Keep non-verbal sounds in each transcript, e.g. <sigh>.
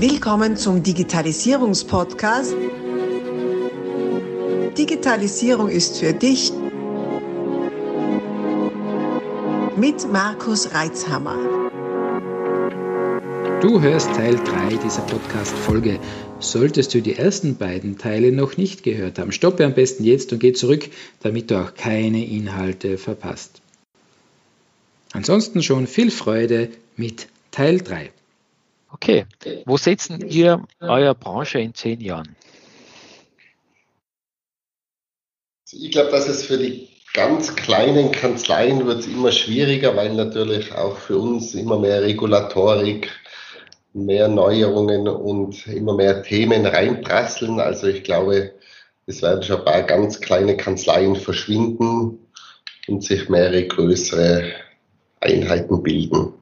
Willkommen zum Digitalisierungspodcast. Digitalisierung ist für dich mit Markus Reitzhammer. Du hörst Teil 3 dieser Podcast-Folge. Solltest du die ersten beiden Teile noch nicht gehört haben, stoppe am besten jetzt und geh zurück, damit du auch keine Inhalte verpasst. Ansonsten schon viel Freude mit Teil 3. Okay, wo setzen ihr eure Branche in zehn Jahren? Ich glaube, dass es für die ganz kleinen Kanzleien wird immer schwieriger, weil natürlich auch für uns immer mehr Regulatorik, mehr Neuerungen und immer mehr Themen reinprasseln. Also ich glaube, es werden schon ein paar ganz kleine Kanzleien verschwinden und sich mehrere größere Einheiten bilden.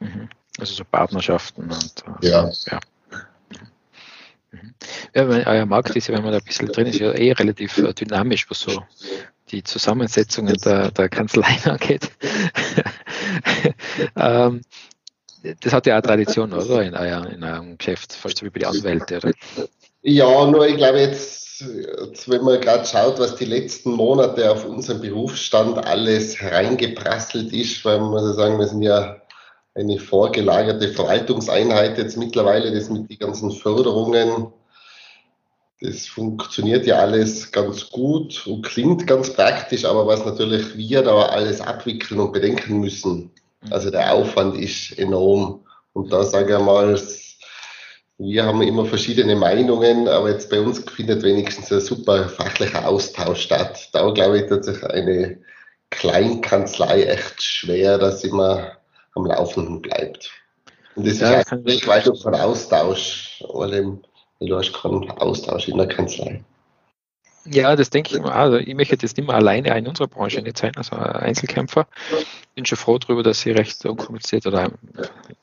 Mhm. Also so Partnerschaften und äh, ja. ja. Mhm. Ja, euer Markt ist ja, wenn man da ein bisschen drin ist, ja eh relativ äh, dynamisch, was so die Zusammensetzungen der, der Kanzleien <laughs> angeht. <laughs> ähm, das hat ja auch Tradition, oder? In, euer, in eurem Geschäft, fast so wie bei den Anwälten, oder? Ja, nur ich glaube jetzt, jetzt wenn man gerade schaut, was die letzten Monate auf unseren Berufsstand alles hereingeprasselt ist, weil man muss ja sagen, wir sind ja eine vorgelagerte Verwaltungseinheit jetzt mittlerweile, das mit den ganzen Förderungen. Das funktioniert ja alles ganz gut und klingt ganz praktisch, aber was natürlich wir da alles abwickeln und bedenken müssen, also der Aufwand ist enorm. Und da sage ich mal, wir haben immer verschiedene Meinungen, aber jetzt bei uns findet wenigstens ein super fachlicher Austausch statt. Da glaube ich, tut sich eine Kleinkanzlei echt schwer, dass immer am Laufenden bleibt. Und das ja, ist eigentlich weiter von Austausch, weil du hast keinen Austausch in der Kanzlei. Ja, das denke ich mal. Also ich möchte jetzt nicht mehr alleine in unserer Branche nicht sein, also Einzelkämpfer. Bin schon froh darüber, dass ich recht unkompliziert oder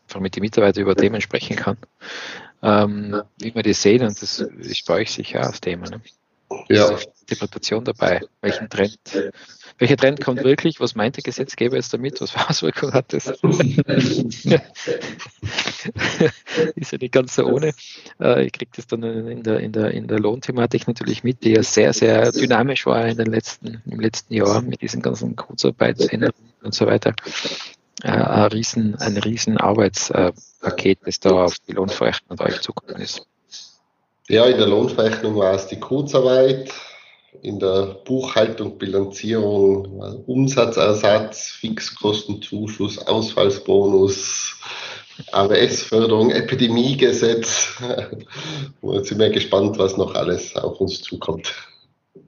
einfach mit den Mitarbeitern über Themen sprechen kann. Ähm, wie wir das sehen, und das ist bei euch sicher auch das Thema. Ne? Ja. Interpretation dabei. Welchen Trend, welcher Trend kommt wirklich? Was meint der Gesetzgeber jetzt damit? Was für Auswirkungen hat das? <laughs> ist ja nicht ganz so ohne. Äh, ich kriege das dann in der, in, der, in der Lohnthematik natürlich mit, die ja sehr, sehr dynamisch war in den letzten, im letzten Jahr mit diesen ganzen Kurzarbeitsänderungen und so weiter. Äh, ein riesen, ein riesen Arbeitspaket, das da auf die Lohnverrechnung euch zukommen ist. Ja, in der Lohnverrechnung war es die Kurzarbeit, in der Buchhaltung, Bilanzierung, Umsatzersatz, Fixkostenzuschuss, Ausfallsbonus, AWS-Förderung, Epidemiegesetz. <laughs> Jetzt sind wir gespannt, was noch alles auf uns zukommt.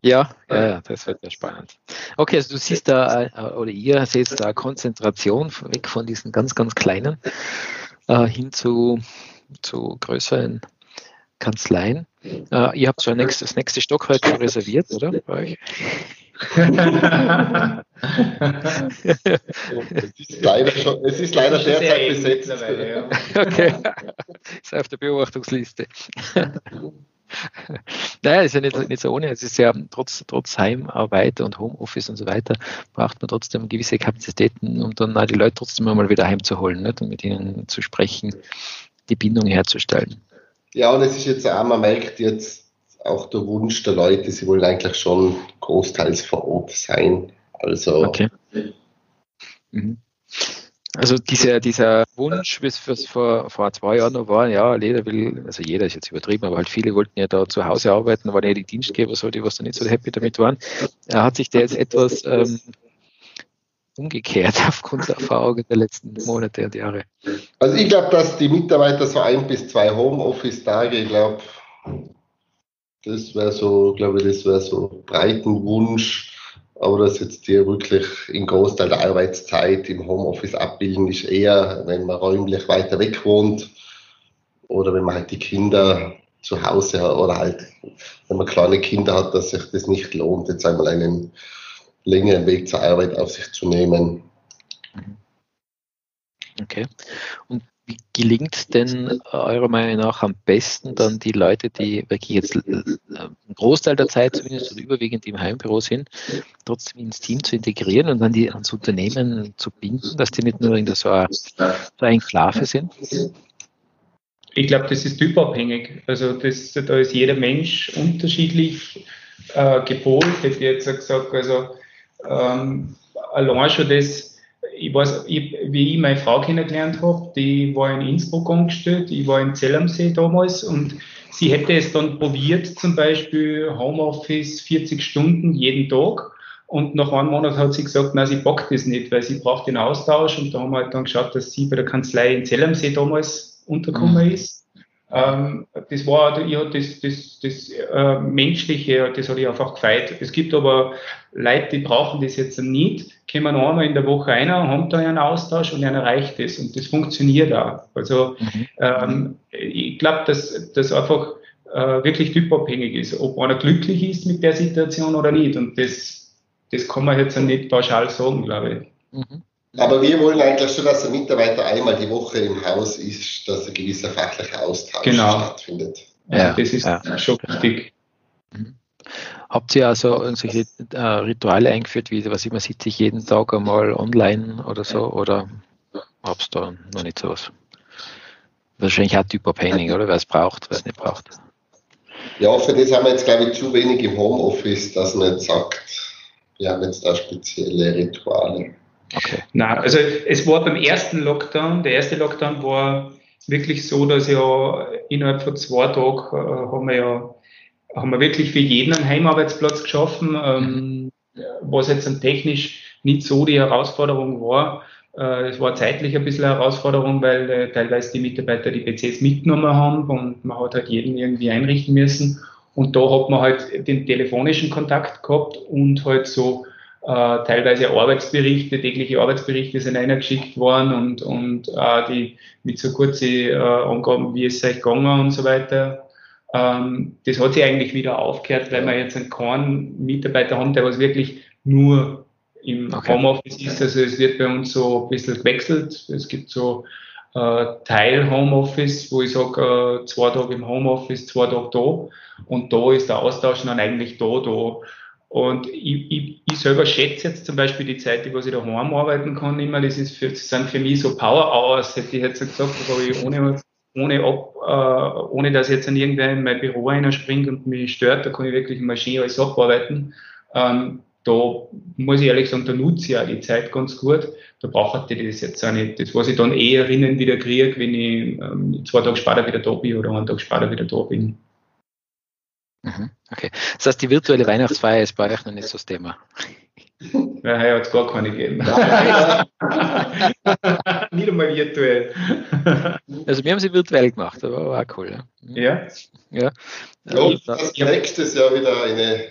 Ja, ja, ja, das wird ja spannend. Okay, also du siehst da, äh, oder ihr seht da Konzentration weg von diesen ganz, ganz kleinen äh, hin zu, zu größeren Kanzleien. Äh, ihr habt so ein nächstes, das nächste Stockwerk schon reserviert, oder? Bei euch? es, ist leider schon, es ist leider derzeit besetzt. Ja. Okay, ist auf der Beobachtungsliste. naja, ist ja nicht, nicht so ohne. Es ist ja trotz, trotz Heimarbeit und Homeoffice und so weiter, braucht man trotzdem gewisse Kapazitäten, um dann die Leute trotzdem mal wieder heimzuholen nicht? und mit ihnen zu sprechen, die Bindung herzustellen. Ja, und es ist jetzt auch, man merkt jetzt auch der Wunsch der Leute, sie wollen eigentlich schon großteils vor Ort sein. Also. Okay. Mhm. Also dieser, dieser Wunsch, wie es vor, vor zwei Jahren noch war, ja, jeder will, also jeder ist jetzt übertrieben, aber halt viele wollten ja da zu Hause arbeiten, waren ja die Dienstgeber so, die was da nicht so happy damit waren. Hat sich der jetzt etwas ähm, umgekehrt <laughs> aufgrund der Erfahrungen der letzten Monate und Jahre? Also ich glaube, dass die Mitarbeiter so ein bis zwei Homeoffice-Tage, ich glaube, das wäre so, glaube ich, das wäre so breiten Wunsch. Aber dass jetzt die wirklich in Großteil der Arbeitszeit im Homeoffice abbilden, ist eher, wenn man räumlich weiter weg wohnt oder wenn man halt die Kinder zu Hause hat oder halt, wenn man kleine Kinder hat, dass sich das nicht lohnt, jetzt einmal einen längeren Weg zur Arbeit auf sich zu nehmen. Okay. Und wie gelingt denn eurer Meinung nach am besten dann die Leute, die wirklich jetzt äh, einen Großteil der Zeit zumindest oder überwiegend im Heimbüro sind, trotzdem ins Team zu integrieren und dann die ans Unternehmen zu binden, dass die nicht nur in der so, so Enklave sind? ich glaube, das ist typabhängig. Also das, da ist jeder Mensch unterschiedlich äh, gepolt, hätte ich jetzt gesagt. Also ähm, allein schon das, ich weiß, ich, wie ich meine Frau kennengelernt habe, die war in Innsbruck angestellt, ich war in Zell am See damals und sie hätte es dann probiert, zum Beispiel Homeoffice 40 Stunden jeden Tag. Und nach einem Monat hat sie gesagt, nein, sie packt das nicht, weil sie braucht den Austausch. Und da haben wir halt dann geschaut, dass sie bei der Kanzlei in Zell am See damals untergekommen mhm. ist. Ähm, das war ja das, das, das äh, Menschliche, das hat ich einfach gefeit. Es gibt aber Leute, die brauchen das jetzt nicht, kommen einmal in der Woche rein, haben da einen Austausch und einer reicht das und das funktioniert auch. Also mhm. ähm, ich glaube, dass das einfach äh, wirklich typabhängig ist, ob einer glücklich ist mit der Situation oder nicht. Und das, das kann man jetzt nicht pauschal sagen, glaube ich. Mhm. Aber wir wollen eigentlich schon, dass ein Mitarbeiter einmal die Woche im Haus ist, dass ein gewisser fachlicher Austausch genau. stattfindet. Ja, das ist ja. schon wichtig. Mhm. Habt ihr also solche äh, Rituale eingeführt, wie was immer sieht sich jeden Tag einmal online oder so? Oder habt ihr da noch nicht sowas? Wahrscheinlich auch typabhängig, oder? Wer es braucht, wer es nicht braucht. Ja, für das haben wir jetzt, glaube ich, zu wenig im Homeoffice, dass man jetzt sagt, wir haben jetzt da spezielle Rituale. Okay. Nein, also es war beim ersten Lockdown, der erste Lockdown war wirklich so, dass ja innerhalb von zwei Tagen äh, haben wir ja haben wir wirklich für jeden einen Heimarbeitsplatz geschaffen, ähm, was jetzt dann technisch nicht so die Herausforderung war. Äh, es war zeitlich ein bisschen eine Herausforderung, weil äh, teilweise die Mitarbeiter die PCs mitgenommen haben und man hat halt jeden irgendwie einrichten müssen. Und da hat man halt den telefonischen Kontakt gehabt und halt so äh, teilweise Arbeitsberichte, tägliche Arbeitsberichte sind eingeschickt worden und, und äh, die mit so kurzen äh, Angaben, wie es euch gegangen und so weiter. Ähm, das hat sich eigentlich wieder aufgehört, weil wir jetzt einen keinen Mitarbeiter haben, der was wirklich nur im okay. Homeoffice ist. Also es wird bei uns so ein bisschen gewechselt. Es gibt so äh, Teil Homeoffice, wo ich sage, äh, zwei Tage im Homeoffice, zwei Tage da. Und da ist der Austausch dann eigentlich da, da. Und ich, ich, ich selber schätze jetzt zum Beispiel die Zeit, die was ich daheim arbeiten kann, immer. Das, ist für, das sind für mich so Power Hours, hätte ich jetzt gesagt, aber ich ohne, ohne, ab, äh, ohne dass jetzt an irgendwer in mein Büro springt und mich stört, da kann ich wirklich mal schön alles abarbeiten. Ähm, da muss ich ehrlich sagen, da nutze ich auch die Zeit ganz gut. Da braucht ich das jetzt auch nicht. Das, was ich dann eher erinnern wieder kriege, wenn ich ähm, zwei Tage später wieder da bin oder einen Tag später wieder da bin. Mhm, okay. Das heißt, die virtuelle Weihnachtsfeier ist bei euch noch nicht so das Thema. <laughs> Ja, hier hat es gar keine gegeben. <laughs> nicht einmal virtuell. Also wir haben sie virtuell gemacht, aber war auch cool. Ja. Ja. ja. das nächstes Jahr wieder eine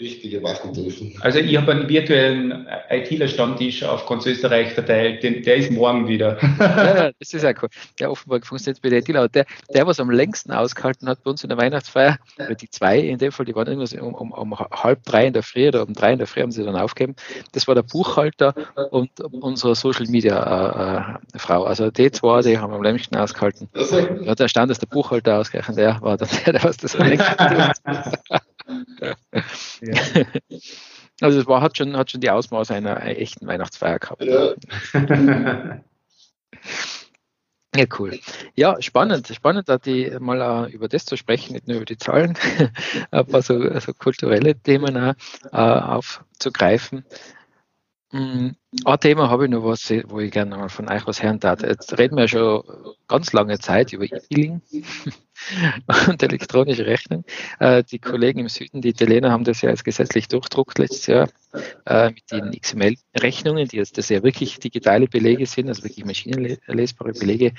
richtige machen dürfen. Also ich habe einen virtuellen ITler-Stammtisch auf ganz Österreich verteilt, den, der ist morgen wieder. ja, <laughs> das ist ja cool. Der offenbar funktioniert bei der ITler. Der, der, was am längsten ausgehalten hat bei uns in der Weihnachtsfeier, oder die zwei in dem Fall, die waren irgendwas um, um, um halb drei in der Früh oder um drei in der Früh haben sie dann aufgegeben. Das war der Buchhalter und unsere Social Media äh, Frau. Also die zwei, die haben am längsten ausgehalten. Ja, da stand, dass der Buchhalter ausgerechnet, der war dann <laughs> der, der was das am längsten <laughs> ja. Also es war, hat, schon, hat schon die Ausmaße einer echten Weihnachtsfeier gehabt. Ja. <laughs> Ja, cool. Ja, spannend, spannend, da die mal uh, über das zu sprechen, nicht nur über die Zahlen, <laughs> ein paar so also kulturelle Themen auch, uh, aufzugreifen. Mm, ein Thema habe ich noch was, wo ich gerne mal von euch was hören darf. Jetzt reden wir schon ganz lange Zeit über E-Billing <laughs> und elektronische Rechnung. Äh, die Kollegen im Süden, die Italiener, haben das ja als gesetzlich durchdruckt letztes Jahr äh, mit den XML-Rechnungen, die jetzt das ja wirklich digitale Belege sind, also wirklich maschinenlesbare Belege.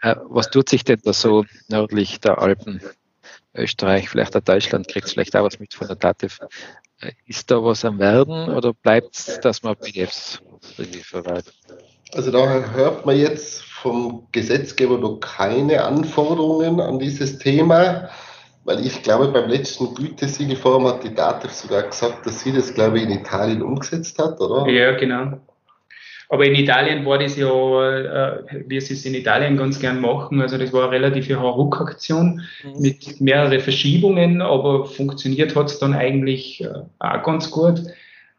Äh, was tut sich denn da so nördlich der Alpen? Österreich, vielleicht auch Deutschland, kriegt vielleicht auch was mit von der DATEV. Ist da was am Werden oder bleibt es, dass man PDFs verwaltet? Also da hört man jetzt vom Gesetzgeber noch keine Anforderungen an dieses Thema, weil ich glaube, beim letzten Gütesiegelforum hat die DATEV sogar gesagt, dass sie das, glaube ich, in Italien umgesetzt hat, oder? Ja, genau. Aber in Italien war das ja, äh, wie sie es in Italien ganz gern machen, also das war eine relative Hauruck-Aktion mhm. mit mehreren Verschiebungen, aber funktioniert hat es dann eigentlich äh, auch ganz gut.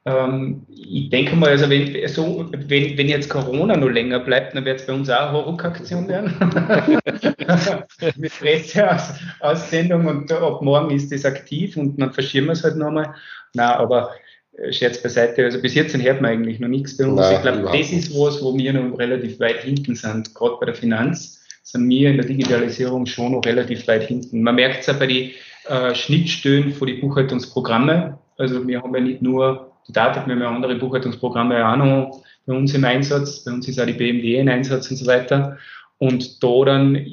Ähm, ich denke mal, also wenn, so, wenn, wenn jetzt Corona noch länger bleibt, dann wird es bei uns auch eine Horror-Aktion werden. <laughs> Mit Presseaussendung und ab morgen ist das aktiv und dann verschieben wir es halt nochmal. Na, aber äh, Scherz beiseite, also bis jetzt hört man eigentlich noch nichts bei uns. Nein, ich glaube, das ist was, wo wir noch relativ weit hinten sind, gerade bei der Finanz sind wir in der Digitalisierung schon noch relativ weit hinten. Man merkt es ja bei den äh, Schnittstellen von den Buchhaltungsprogrammen. Also wir haben ja nicht nur die Daten, wir haben ja andere Buchhaltungsprogramme auch noch bei uns im Einsatz. Bei uns ist auch die BMD in Einsatz und so weiter. Und da dann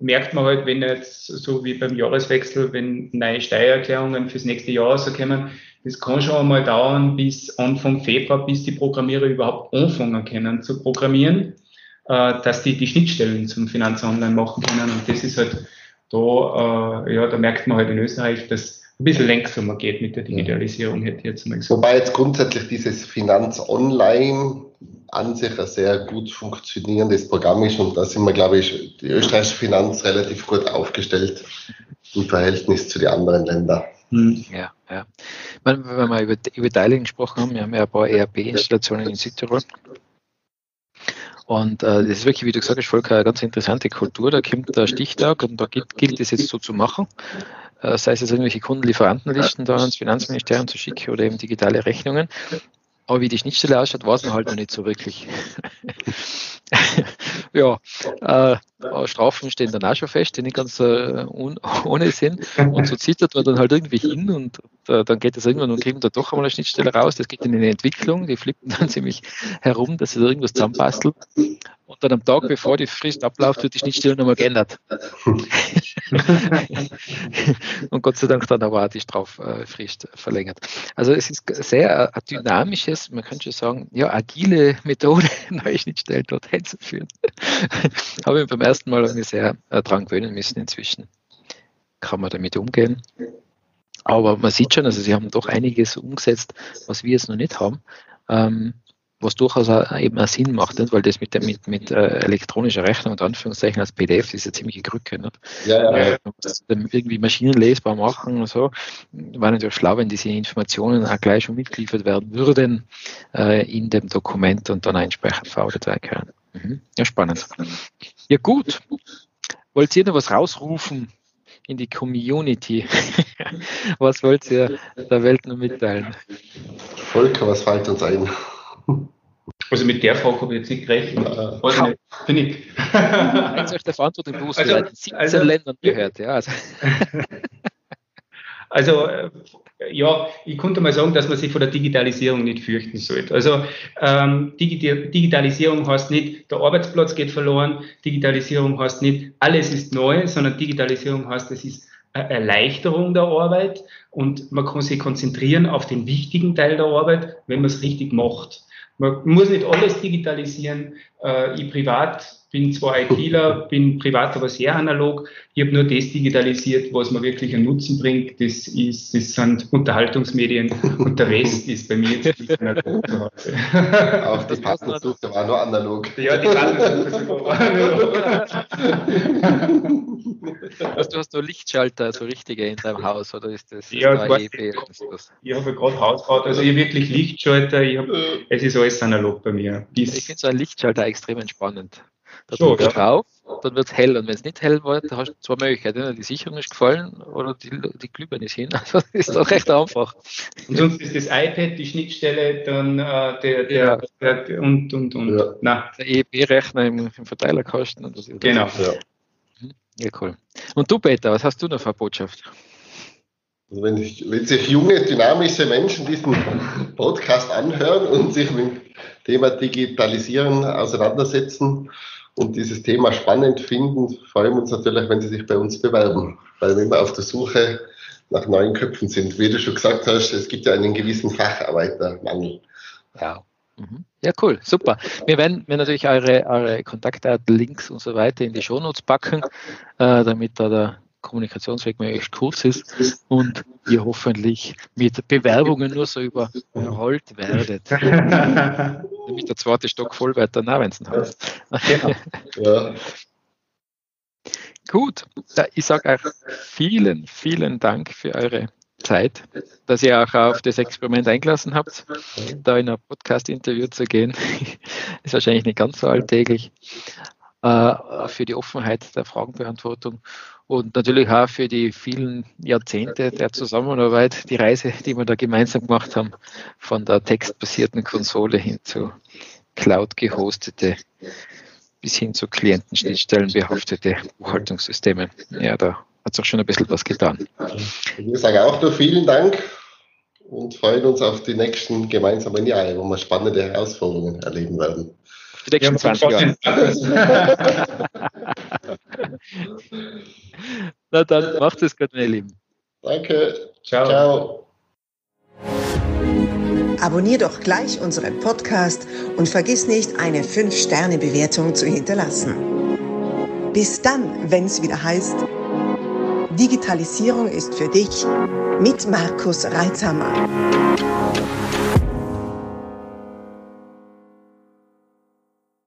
merkt man halt, wenn jetzt so wie beim Jahreswechsel, wenn neue Steuererklärungen fürs nächste Jahr so kommen, das kann schon einmal dauern bis Anfang Februar, bis die Programmierer überhaupt anfangen können zu programmieren, äh, dass die die Schnittstellen zum Finanzonline machen können. Und das ist halt da, äh, ja, da merkt man halt in Österreich, dass ein bisschen langsamer geht mit der Digitalisierung, hätte ich jetzt mal gesagt. Wobei jetzt grundsätzlich dieses Finanz Online an sich ein sehr gut funktionierendes Programm ist und da sind wir, glaube ich, die österreichische Finanz relativ gut aufgestellt im Verhältnis zu den anderen Ländern. Hm. Ja, ja. Wenn wir über, über Teiling gesprochen haben, wir haben ja ein paar ERP-Installationen in Südtirol. Und äh, das ist wirklich, wie du gesagt hast, Volker, eine ganz interessante Kultur. Da kommt der Stichtag und da gilt, gilt es jetzt so zu machen sei es jetzt irgendwelche Kundenlieferantenlisten da ans Finanzministerium zu schicken oder eben digitale Rechnungen. Aber wie die Schnittstelle ausschaut, weiß man halt noch nicht so wirklich. <laughs> ja, äh, Strafen stehen dann auch schon fest, die nicht ganz äh, <laughs> ohne sind. Und so zittert man dann halt irgendwie hin und äh, dann geht es irgendwann und kriegen da doch einmal eine Schnittstelle raus. Das geht in eine Entwicklung, die flippen dann <laughs> ziemlich herum, dass sie da irgendwas zusammenbastelt. Und dann am Tag, bevor die Frist abläuft, wird die Schnittstelle nochmal geändert. <laughs> und Gott sei Dank dann aber auch die Straffrist verlängert. Also es ist sehr ein dynamisches, man könnte schon sagen, ja, agile Methode, neue Schnittstellen dort einzuführen. Habe ich beim ersten Mal mir sehr äh, dran gewöhnen müssen inzwischen. Kann man damit umgehen. Aber man sieht schon, also sie haben doch einiges umgesetzt, was wir jetzt noch nicht haben. Ähm, was durchaus auch eben auch Sinn macht, nicht? weil das mit, der, mit, mit äh, elektronischer Rechnung und Anführungszeichen als PDF ist ja ziemliche Krücke. Nicht? Ja, ja. Äh, irgendwie maschinenlesbar machen und so. War natürlich schlau, wenn diese Informationen auch gleich schon mitgeliefert werden würden äh, in dem Dokument und dann entsprechend verarbeitet können. Mhm. Ja, spannend. Ja, gut. Wollt ihr noch was rausrufen in die Community? <laughs> was wollt ihr der Welt noch mitteilen? Volker, was fällt uns ein? Also mit der Frage habe ich jetzt nicht gerechnet. Äh. Bin ich. <laughs> Eins euch der Verantwortung bewusst, also, 17 also, Ländern gehört. Ja, also. <laughs> also äh, ja, ich konnte mal sagen, dass man sich vor der Digitalisierung nicht fürchten sollte. Also ähm, Digitalisierung heißt nicht, der Arbeitsplatz geht verloren, Digitalisierung heißt nicht, alles ist neu, sondern Digitalisierung heißt, es ist eine Erleichterung der Arbeit und man kann sich konzentrieren auf den wichtigen Teil der Arbeit, wenn man es richtig macht. Man muss nicht alles digitalisieren. Äh, ich privat bin zwar ITler, bin privat aber sehr analog. Ich habe nur das digitalisiert, was mir wirklich einen Nutzen bringt. Das, ist, das sind Unterhaltungsmedien <laughs> und der Rest ist bei mir jetzt nicht analog zu Hause. <laughs> Auch die Partnersuche war nur analog. Ja, die Partnersuche war analog. Also, du hast nur Lichtschalter, so richtige in deinem Haus, oder ist das? Ja, da ich, ich, ich habe gerade Haus gebaut, also ich habe wirklich Lichtschalter, ich hab, es ist alles analog bei mir. Bis ich finde so ein Lichtschalter extrem entspannend. Da so, drückst du ja. drauf, dann wird es hell. Und wenn es nicht hell wird, dann hast du zwei Möglichkeiten. Die Sicherung ist gefallen oder die, die Glühbirne ist hin. <laughs> Also das ist doch recht einfach. Und sonst ist das iPad die Schnittstelle, dann äh, der, der, ja. der, der, und, und, und. Ja. Der EEP-Rechner im, im Verteilerkasten. Und das ist genau. Ja. Mhm. ja, cool. Und du, Peter, was hast du noch für eine Botschaft? Also wenn, ich, wenn, sich junge, dynamische Menschen diesen Podcast anhören und sich mit dem Thema Digitalisieren auseinandersetzen, und dieses Thema spannend finden, freuen wir uns natürlich, wenn Sie sich bei uns bewerben, weil wir immer auf der Suche nach neuen Köpfen sind. Wie du schon gesagt hast, es gibt ja einen gewissen Facharbeitermangel. Ja. Mhm. Ja, cool, super. Wir werden mir natürlich eure, eure Kontaktdaten, Links und so weiter in die Shownotes packen, äh, damit da der Kommunikationsweg möglichst kurz ist und ihr hoffentlich mit Bewerbungen nur so überrollt werdet. <laughs> damit der zweite Stock voll weiter nah, wenn es ja. <laughs> Gut, ich sage euch vielen, vielen Dank für eure Zeit, dass ihr auch auf das Experiment eingelassen habt, da in ein Podcast-Interview zu gehen. <laughs> ist wahrscheinlich nicht ganz so alltäglich. Äh, für die Offenheit der Fragenbeantwortung und natürlich auch für die vielen Jahrzehnte der Zusammenarbeit, die Reise, die wir da gemeinsam gemacht haben, von der textbasierten Konsole hin zu Cloud gehostete bis hin zu Klientenschnittstellen behaftete Buchhaltungssysteme. Ja, da hat sich auch schon ein bisschen was getan. Wir sagen auch nur vielen Dank und freuen uns auf die nächsten gemeinsamen Jahre, wo wir spannende Herausforderungen erleben werden. Die nächsten 20 Jahre. <laughs> Na dann, macht es gut, meine Lieben. Danke. Ciao. Ciao. Abonnier doch gleich unseren Podcast und vergiss nicht, eine 5-Sterne-Bewertung zu hinterlassen. Bis dann, wenn es wieder heißt, Digitalisierung ist für dich mit Markus Reitzhammer.